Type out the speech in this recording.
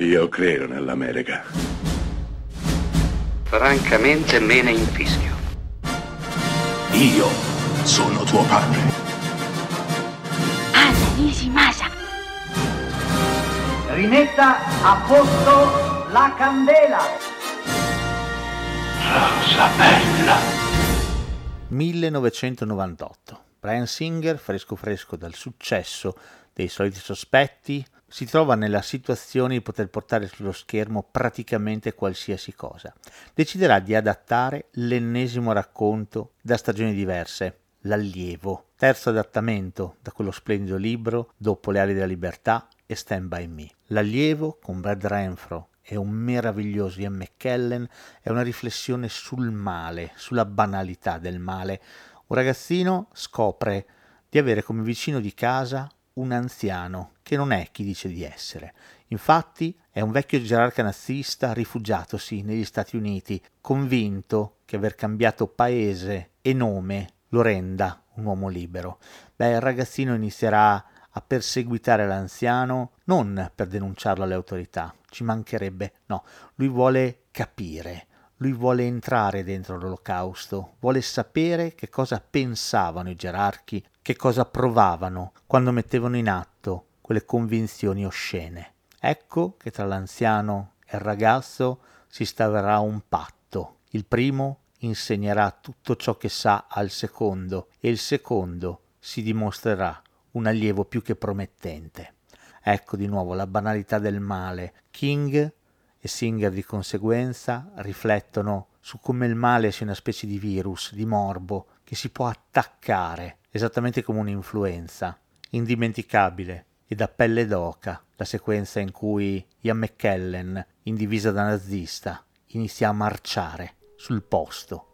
Io credo nell'America. Francamente me ne infischio. Io sono tuo padre. Anna Nishimasa. Rimetta a posto la candela. Rosa bella. 1998. Brian Singer, fresco fresco dal successo dei soliti sospetti, si trova nella situazione di poter portare sullo schermo praticamente qualsiasi cosa. Deciderà di adattare l'ennesimo racconto da stagioni diverse, L'allievo, terzo adattamento da quello splendido libro Dopo le ali della libertà e Stand by Me. L'allievo, con Brad Renfro e un meraviglioso Ian McKellen, è una riflessione sul male, sulla banalità del male. Un ragazzino scopre di avere come vicino di casa un anziano che non è chi dice di essere. Infatti è un vecchio gerarca nazista rifugiatosi negli Stati Uniti, convinto che aver cambiato paese e nome lo renda un uomo libero. Beh, il ragazzino inizierà a perseguitare l'anziano non per denunciarlo alle autorità, ci mancherebbe, no, lui vuole capire, lui vuole entrare dentro l'olocausto, vuole sapere che cosa pensavano i gerarchi, che cosa provavano quando mettevano in atto quelle convinzioni oscene. Ecco che tra l'anziano e il ragazzo si staverà un patto. Il primo insegnerà tutto ciò che sa al secondo e il secondo si dimostrerà un allievo più che promettente. Ecco di nuovo la banalità del male. King e Singer di conseguenza riflettono su come il male sia una specie di virus, di morbo, che si può attaccare, esattamente come un'influenza. Indimenticabile e da pelle d'oca la sequenza in cui Ian McKellen, in divisa da nazista, inizia a marciare sul posto